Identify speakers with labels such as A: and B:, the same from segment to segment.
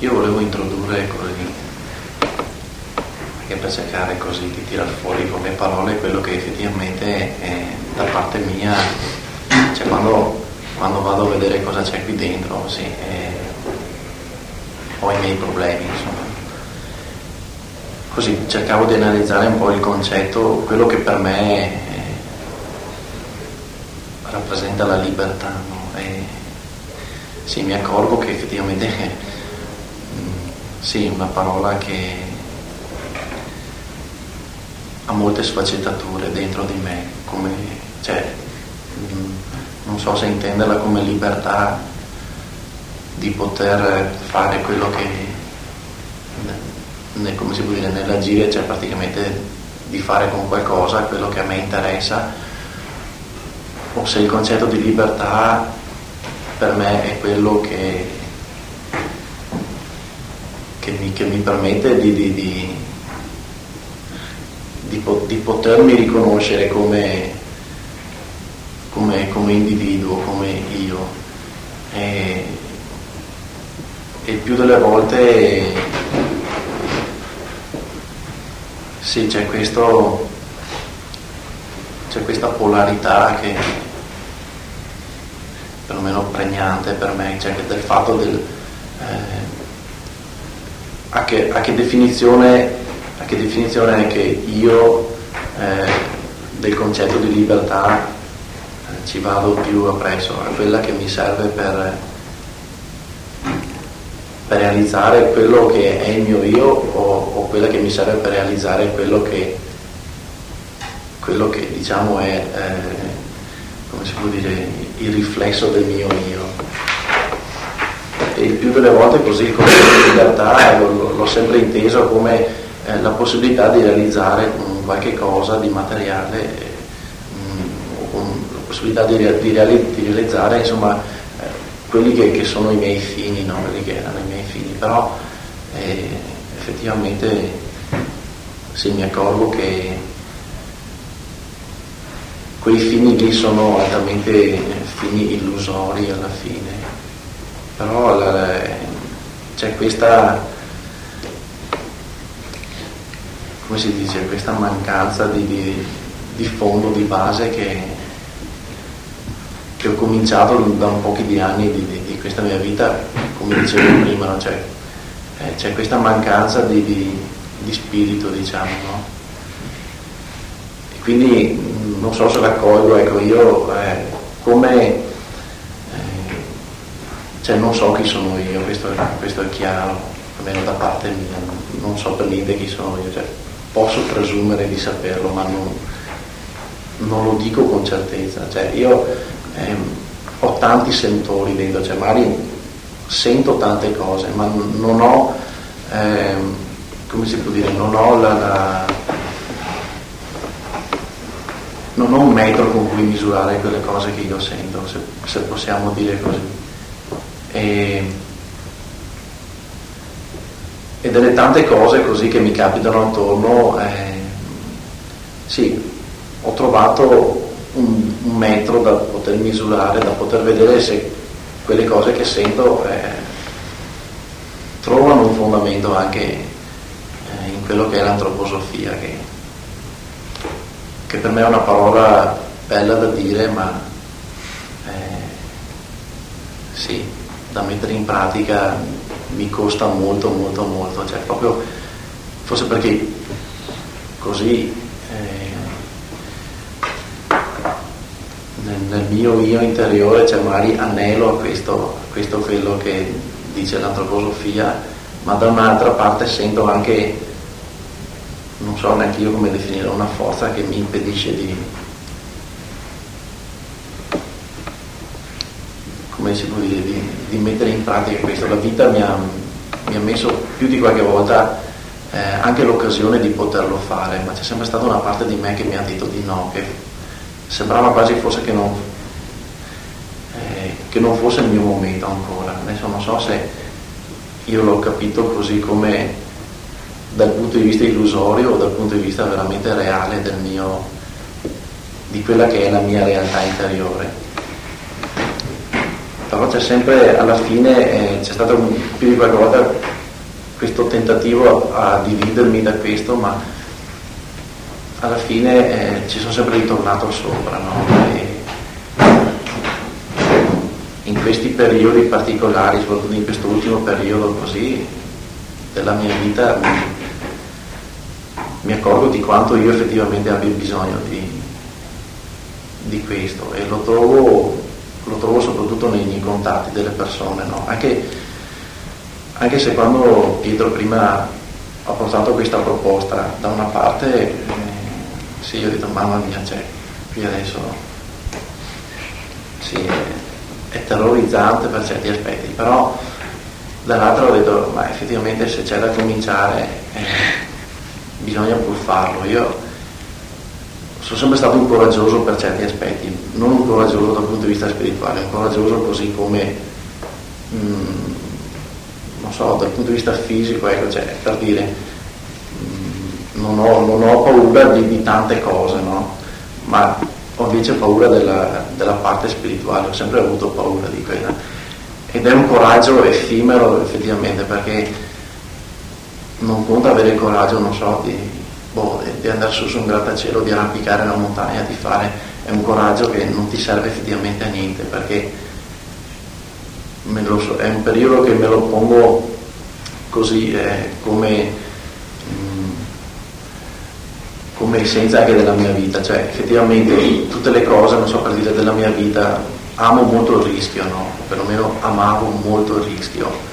A: io volevo introdurre così, anche per cercare così di tirar fuori con le parole quello che effettivamente è da parte mia, cioè quando, quando vado a vedere cosa c'è qui dentro, sì, eh, ho i miei problemi, insomma. Così cercavo di analizzare un po' il concetto, quello che per me eh, rappresenta la libertà. No? E, sì, mi accorgo che effettivamente sì, una parola che ha molte sfaccettature dentro di me, come, cioè, non so se intenderla come libertà di poter fare quello che come si può dire, nell'agire, cioè praticamente di fare con qualcosa quello che a me interessa, o se il concetto di libertà per me è quello che, che, mi, che mi, permette di, di, di, di, potermi riconoscere come, come, come individuo, come io. E, e più delle volte sì, c'è, questo, c'è questa polarità che perlomeno pregnante per me, cioè del fatto del eh, a, che, a, che definizione, a, che, definizione, è che io eh, del concetto di libertà eh, ci vado più appresso, a quella che mi serve per per realizzare quello che è il mio io o, o quella che mi serve per realizzare quello che, quello che diciamo è, eh, come si può dire, il riflesso del mio io. E il più delle volte così il concetto di libertà l'ho, l'ho sempre inteso come eh, la possibilità di realizzare um, qualche cosa di materiale, um, la possibilità di, di, di realizzare insomma quelli che, che, sono i miei fini, no? quelli che erano i miei fini, però eh, effettivamente sì, mi accorgo che quei fini lì sono altamente fini illusori alla fine, però la, c'è questa, come si dice, questa mancanza di, di, di fondo, di base che che ho cominciato da un pochi di anni di, di, questa mia vita, come dicevo prima, no? cioè, eh, c'è questa mancanza di, spirito, diciamo, no? E quindi non so se raccolgo, ecco, io eh, come, eh, cioè non so chi sono io, questo, questo, è chiaro, almeno da parte mia, non so per niente chi sono io, cioè, posso presumere di saperlo, ma non, non lo dico con certezza, cioè, io eh, ho tanti sentori dentro, cioè magari sento tante cose, ma non ho, eh, come si può dire, non ho la, la, non ho un metro con cui misurare quelle cose che io sento, se, se possiamo dire così. E, e, delle tante cose così che mi capitano attorno, eh, sì, ho trovato un, un, metro da poter misurare, da poter vedere se quelle cose che sento eh, trovano un fondamento anche eh, in quello che è l'antroposofia, che, che, per me è una parola bella da dire, ma eh, sì, da mettere in pratica mi costa molto, molto, molto, cioè proprio, forse perché così nel mio io interiore cioè magari anelo a questo, a questo quello che dice l'antroposofia, ma da un'altra parte sento anche, non so neanche io come definire, una forza che mi impedisce di, come si può dire, di, di mettere in pratica questo. La vita mi ha, mi ha messo più di qualche volta eh, anche l'occasione di poterlo fare, ma c'è sempre stata una parte di me che mi ha detto di no, che sembrava quasi forse che non, eh, che non fosse il mio momento ancora. Adesso non so se io l'ho capito così come dal punto di vista illusorio o dal punto di vista veramente reale mio, di quella che è la mia realtà interiore. Però c'è sempre alla fine eh, c'è stato un, più di qualche volta questo tentativo a, a dividermi da questo, ma alla fine eh, ci sono sempre ritornato sopra. No? in questi periodi particolari, soprattutto in questo ultimo periodo così della mia vita, mi, mi accorgo di quanto io effettivamente abbia bisogno di, di questo e lo trovo, lo trovo, soprattutto nei miei contatti delle persone, no? anche, anche, se quando Pietro prima ha portato questa proposta, da una parte eh, sì, io ho detto mamma mia, cioè, qui adesso sì, è, è terrorizzante per certi aspetti, però dall'altro ho detto ma effettivamente se c'è da cominciare eh, bisogna pur farlo. Io sono sempre stato un coraggioso per certi aspetti, non un coraggioso dal punto di vista spirituale, un coraggioso così come, mm, non so, dal punto di vista fisico, ecco, cioè, per dire, mm, non, ho, non, ho, paura di, di tante cose, no? ma ho invece paura della, della parte spirituale, ho sempre avuto paura di quella. Ed è un coraggio effimero effettivamente, perché non conta avere il coraggio, non so, di boh, di andare su su un grattacielo, di arrampicare una montagna, di fare, è un coraggio che non ti serve effettivamente a niente perché so, è un periodo che me lo pongo così eh, come, mm, come essenza anche della mia vita, cioè effettivamente tutte le cose, non so per dire della mia vita, amo molto il rischio, no? o perlomeno amavo molto il rischio.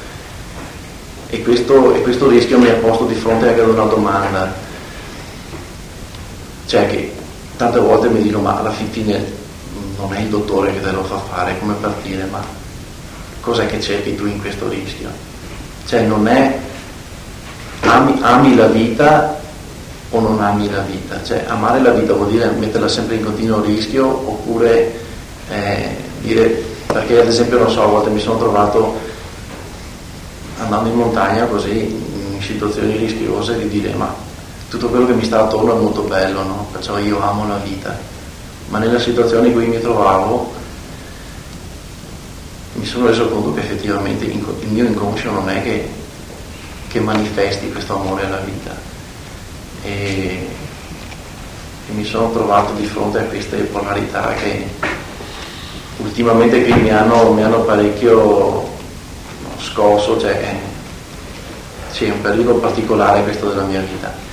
A: E questo, e questo rischio mi ha posto di fronte anche ad una domanda, cioè che tante volte mi dicono ma alla fine non è il dottore che te lo fa fare, come partire, ma cos'è che cerchi tu in questo rischio? Cioè non è ami, ami la vita o non ami la vita? Cioè amare la vita vuol dire metterla sempre in continuo rischio oppure eh, dire, perché ad esempio non so, a volte mi sono trovato andando in montagna così in situazioni rischiose di dire ma tutto quello che mi sta attorno è molto bello, no? perciò io amo la vita. Ma nella situazione in cui mi trovavo mi sono reso conto che effettivamente il mio inconscio non è che, che manifesti questo amore alla vita. E, e, mi sono trovato di fronte a queste polarità che ultimamente qui mi hanno, mi hanno parecchio scosso, cioè sì, è un periodo particolare questo della mia vita.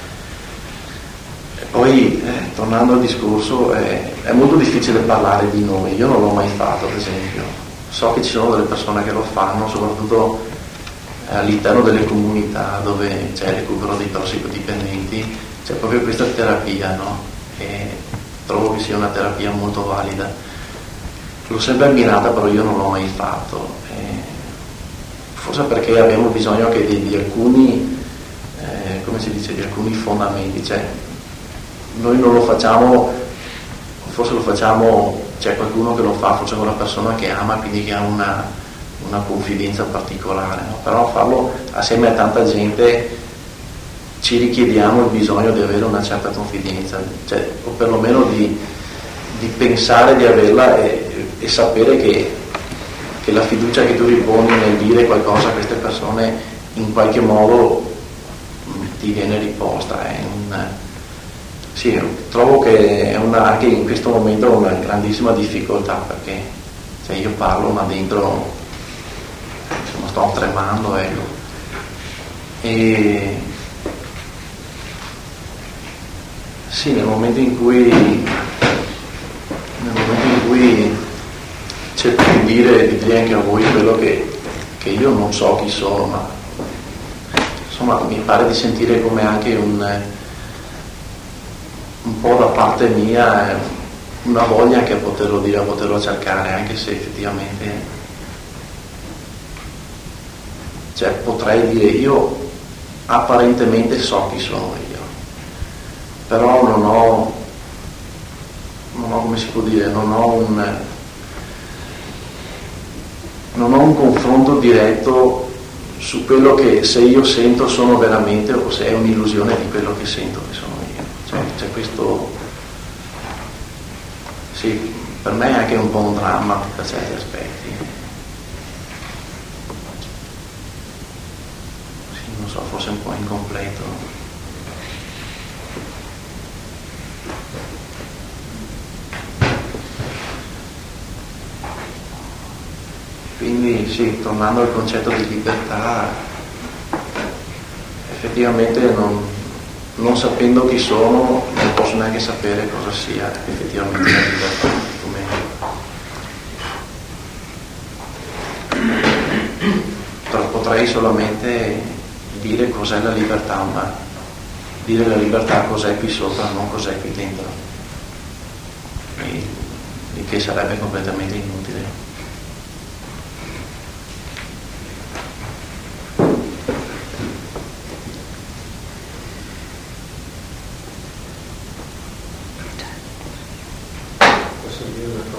A: Poi, eh, tornando al discorso, eh, è molto difficile parlare di noi, io non l'ho mai fatto ad esempio, so che ci sono delle persone che lo fanno, soprattutto eh, all'interno delle comunità dove c'è il recupero dei tossicodipendenti, c'è proprio questa terapia, no? E trovo che sia una terapia molto valida. L'ho sempre ammirata, però io non l'ho mai fatto. forse perché abbiamo bisogno anche di, di alcuni, eh, come si dice, di alcuni fondamenti. Cioè, noi non lo facciamo, forse lo facciamo, c'è qualcuno che lo fa, forse una persona che ama, quindi che ha una, una confidenza particolare, no? però farlo assieme a tanta gente ci richiediamo il bisogno di avere una certa confidenza, cioè, o perlomeno di, di, pensare di averla e, e sapere che, che, la fiducia che tu riponi nel dire qualcosa a queste persone in qualche modo ti viene riposta. È un, sì, trovo che è una, anche in questo momento una grandissima difficoltà perché cioè io parlo ma dentro insomma, sto tremando ecco. e sì, nel momento in cui nel momento in cui cerco di dire, di dire anche a voi quello che, che io non so chi sono ma insomma mi pare di sentire come anche un un po' da parte mia è una voglia anche a poterlo dire, a poterlo cercare, anche se effettivamente cioè, potrei dire io apparentemente so chi sono io, però non ho, non ho come si può dire, non ho un, non ho un confronto diretto su quello che se io sento sono veramente o se è un'illusione di quello che sento che sono c'è questo, sì, per me è anche un po' un dramma per certi aspetti. Sì, non so, forse un po' incompleto. Quindi sì, tornando al concetto di libertà, effettivamente non, non sapendo chi sono non posso neanche sapere cosa sia effettivamente la libertà. potrei solamente dire cos'è la libertà, ma dire la libertà cos'è qui sopra, non cos'è qui dentro. E, che sarebbe completamente inutile.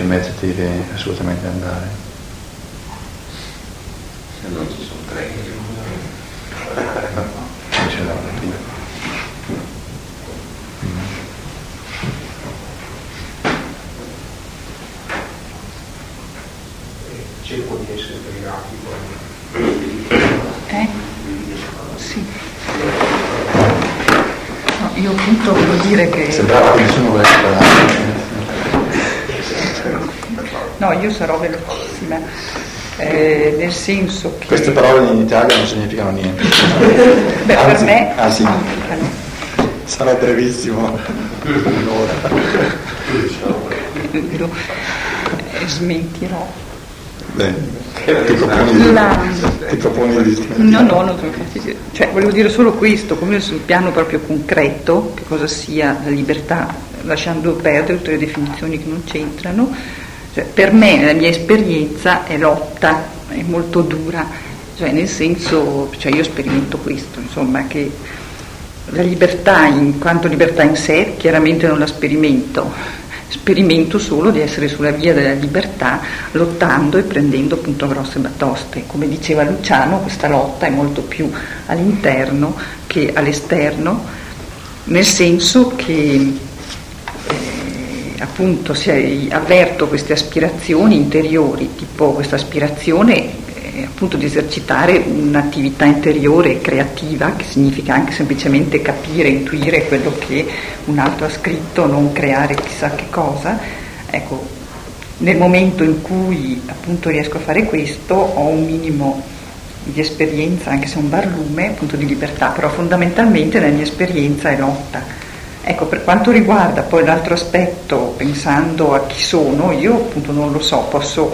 B: a mezzo deve assolutamente andare?
A: Se non ci sono tre.
B: Non c'è la mattina.
C: Cerco di essere pregati poi.
D: Eh? Sì. No, io appunto voglio dire che...
B: Sembrava che nessuno volesse parlare.
D: No, io sarò velocissima, eh, nel senso che...
B: Queste parole in Italia non significano niente.
D: Beh, Anzi, per me
B: ah, sì. Sarà brevissimo, un'ora.
D: Lo eh, smentirò.
B: Bene. Ti proponi, la... ti proponi di
D: No, no, no, cioè, volevo dire solo questo, come sul piano proprio concreto, che cosa sia la libertà, lasciando perdere tutte le definizioni che non c'entrano, cioè, per me, nella mia esperienza, è lotta, è molto dura, cioè, nel senso, cioè, io sperimento questo, insomma, che la libertà in quanto libertà in sé chiaramente non la sperimento, sperimento solo di essere sulla via della libertà lottando e prendendo appunto grosse batoste. Come diceva Luciano, questa lotta è molto più all'interno che all'esterno, nel senso che appunto avverto queste aspirazioni interiori, tipo questa aspirazione appunto di esercitare un'attività interiore creativa, che significa anche semplicemente capire, intuire quello che un altro ha scritto, non creare chissà che cosa. Ecco, nel momento in cui appunto riesco a fare questo ho un minimo di esperienza, anche se un barlume, appunto di libertà, però fondamentalmente la mia esperienza è lotta. Ecco, per quanto riguarda poi l'altro aspetto, pensando a chi sono, io appunto non lo so, posso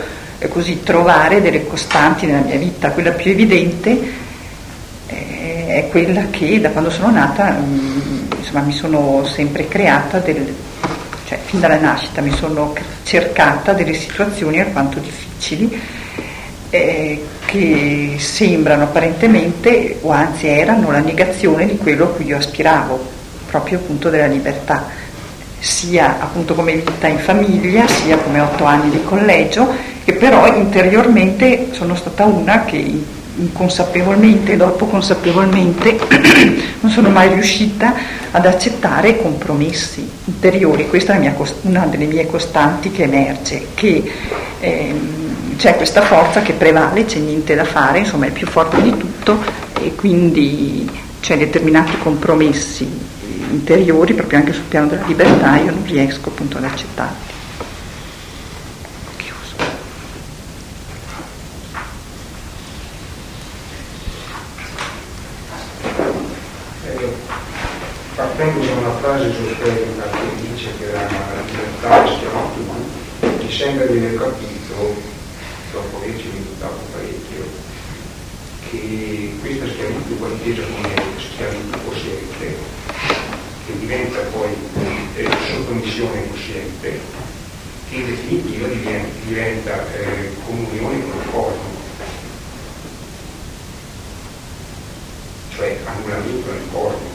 D: così trovare delle costanti nella mia vita. Quella più evidente eh, è quella che da quando sono nata mm, insomma, mi sono sempre creata, del, cioè fin dalla nascita mi sono cercata delle situazioni alquanto difficili eh, che sembrano apparentemente, o anzi erano, la negazione di quello a cui io aspiravo, proprio appunto della libertà sia appunto come vita in famiglia, sia come otto anni di collegio, che però interiormente sono stata una che inconsapevolmente e dopo consapevolmente non sono mai riuscita ad accettare compromessi interiori. Questa è una delle mie costanti che emerge, che ehm, c'è questa forza che prevale, c'è niente da fare, insomma è più forte di tutto e quindi c'è determinati compromessi interiori, proprio anche sul piano della libertà, io non riesco appunto ad accettarli. Chiuso.
C: Eh, partendo da una frase esoterica che dice che la libertà è schiavitù, mi sembra di aver capito, dopo averci meditato parecchio, che questa schiavitù va intesa come schiavitù cosciente che diventa poi sottomissione cosciente, che in definitiva diventa, diventa eh, comunione con il corpo. cioè annullamento nel corpo.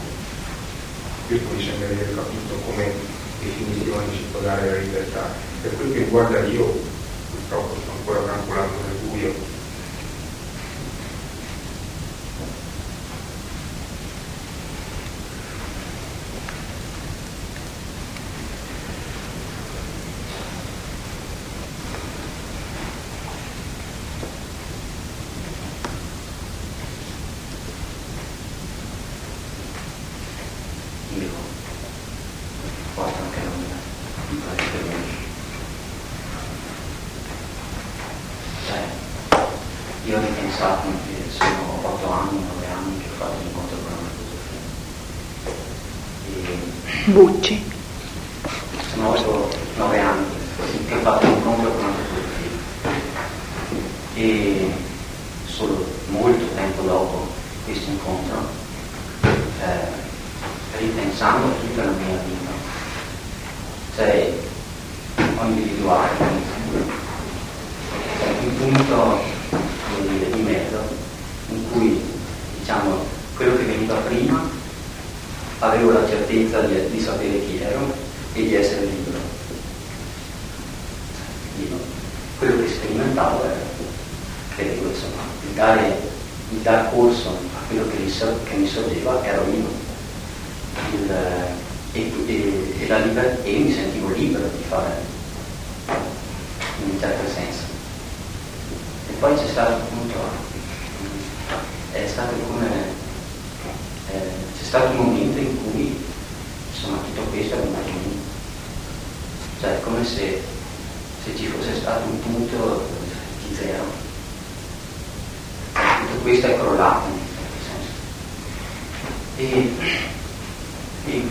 C: Questo mi sembra di aver capito come definizione dare la libertà. Per quel che riguarda io, purtroppo sto ancora calcolando nel buio,
D: Bucci.
E: Sono avuto nove anni che ho fatto un incontro con una fotografia e solo molto tempo dopo questo incontro, eh, ripensando a tutta la mia vita, cioè ho individuato cioè, un punto dire, di mezzo in cui diciamo quello che veniva prima avevo la certezza di, di sapere chi ero e di essere libero. Io, quello che sperimentavo era, credo, insomma, il dare, il dar corso a quello che mi, che mi sorgeva ero io. Il, e, e, e, liber- e mi sentivo libero di fare in un certo senso. Poi c'è stato appunto, è stato come stato un momento in cui insomma, tutto questo è venuto in Cioè è come se, se, ci fosse stato un punto di zero. Tutto questo è crollato in certo senso. E, e,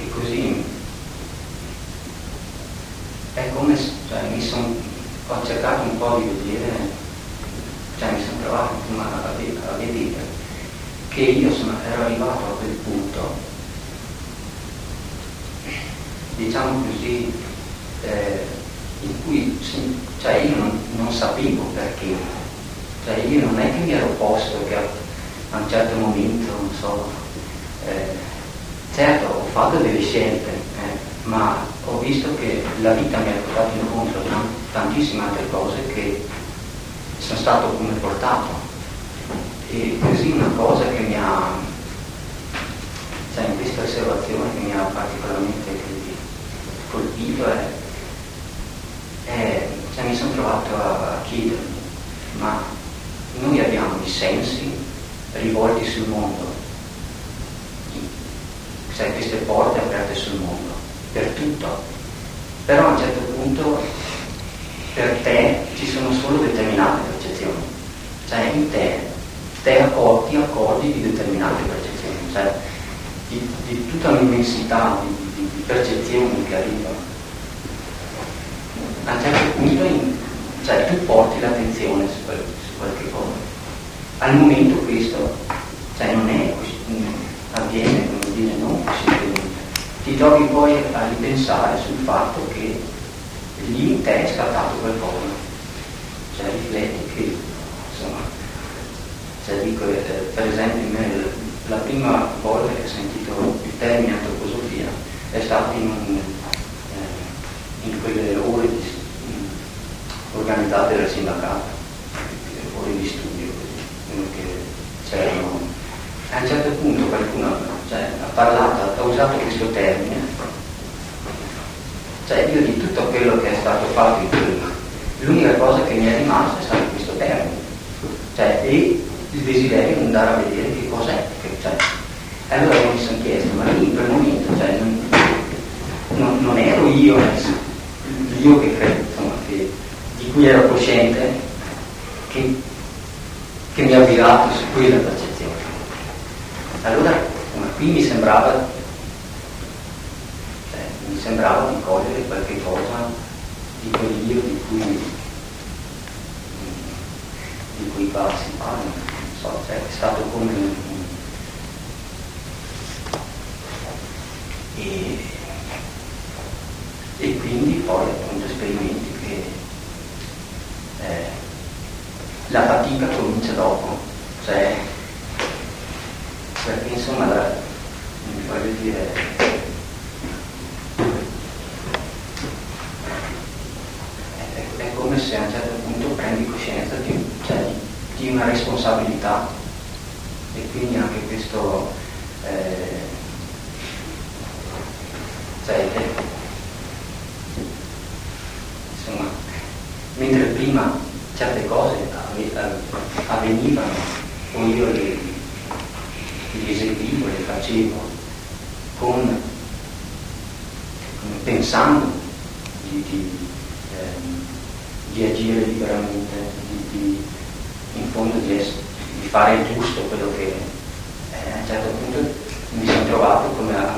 E: e così è come cioè, mi son, ho cercato un po' di vedere, sono trovato a, a vedere che io sono, ero arrivato a quel punto, diciamo così, eh, in cui cioè io non, non, sapevo perché, cioè io non è che mi ero posto che a, a un certo momento, non so, eh, certo ho fatto delle scelte, eh, ma ho visto che la vita mi ha portato incontro a tantissime altre cose che sono stato come portato e così una cosa che mi ha, cioè in questa osservazione che mi ha particolarmente colpito è, è cioè mi sono trovato a, a chiedermi, ma noi abbiamo i sensi rivolti sul mondo, cioè queste porte aperte sul mondo, per tutto, però a un certo punto per te ci sono solo determinate percezioni, cioè in te te accordi, accordi di determinate percezioni, cioè di, di tutta l'immensità di, di, di, percezioni che arrivano. A un certo punto in, cioè, tu porti l'attenzione su, su, qualche cosa. Al momento questo cioè, non è avviene, come dire, non così Ti trovi poi a ripensare sul fatto che lì te è scattato qualcosa. Cioè rifletti che insomma cioè, dico, eh, per esempio, me, la prima volta che ho sentito il termine antroposofia è stato in, un, eh, in quelle ore di, in, organizzate dal sindacato, ore di studio, che c'erano. A un certo punto qualcuno cioè, ha parlato, ha usato questo termine, cioè io di tutto quello che è stato fatto in prima, l'unica cosa che mi è rimasta è stato questo termine. Cioè, e il desiderio di andare a vedere che cos'è. Che, cioè, allora mi sono chiesto, ma lì in quel momento cioè, non, non, ero io, io che credo, insomma, che, di cui ero cosciente, che, che mi ha avvirato su quella percezione. Allora qui mi sembrava, cioè, mi sembrava di cogliere qualche cosa di quell'io di cui, di cui qua si parla so, cioè, è stato come un... E, e quindi poi appunto sperimenti che eh, la fatica comincia dopo, cioè perché insomma la, voglio dire è, come se a un certo punto prendi cioè, di una responsabilità. E quindi anche questo eh, cioè, eh, insomma mentre prima certe cose avvenivano o io le, le eseguivo, le facevo con, pensando di, di, ehm, di agire liberamente, di, di, in fondo di, essere, di, fare il giusto, quello che eh, a un certo punto mi sono trovato come a,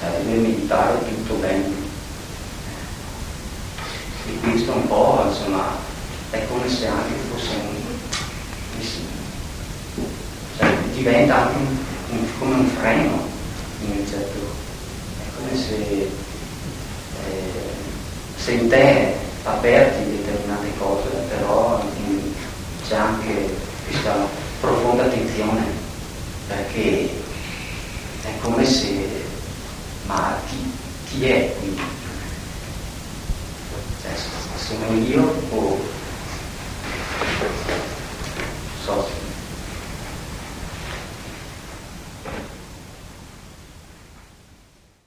E: cioè, a meditare tutto bene. E questo un po', insomma, è come se anche fosse un, cioè, diventa anche un, un, come un freno in un certo, è come se, eh, se in te aperti determinate cose, c'è anche questa profonda attenzione perché è come se ma chi, chi è qui? Cioè, sono io o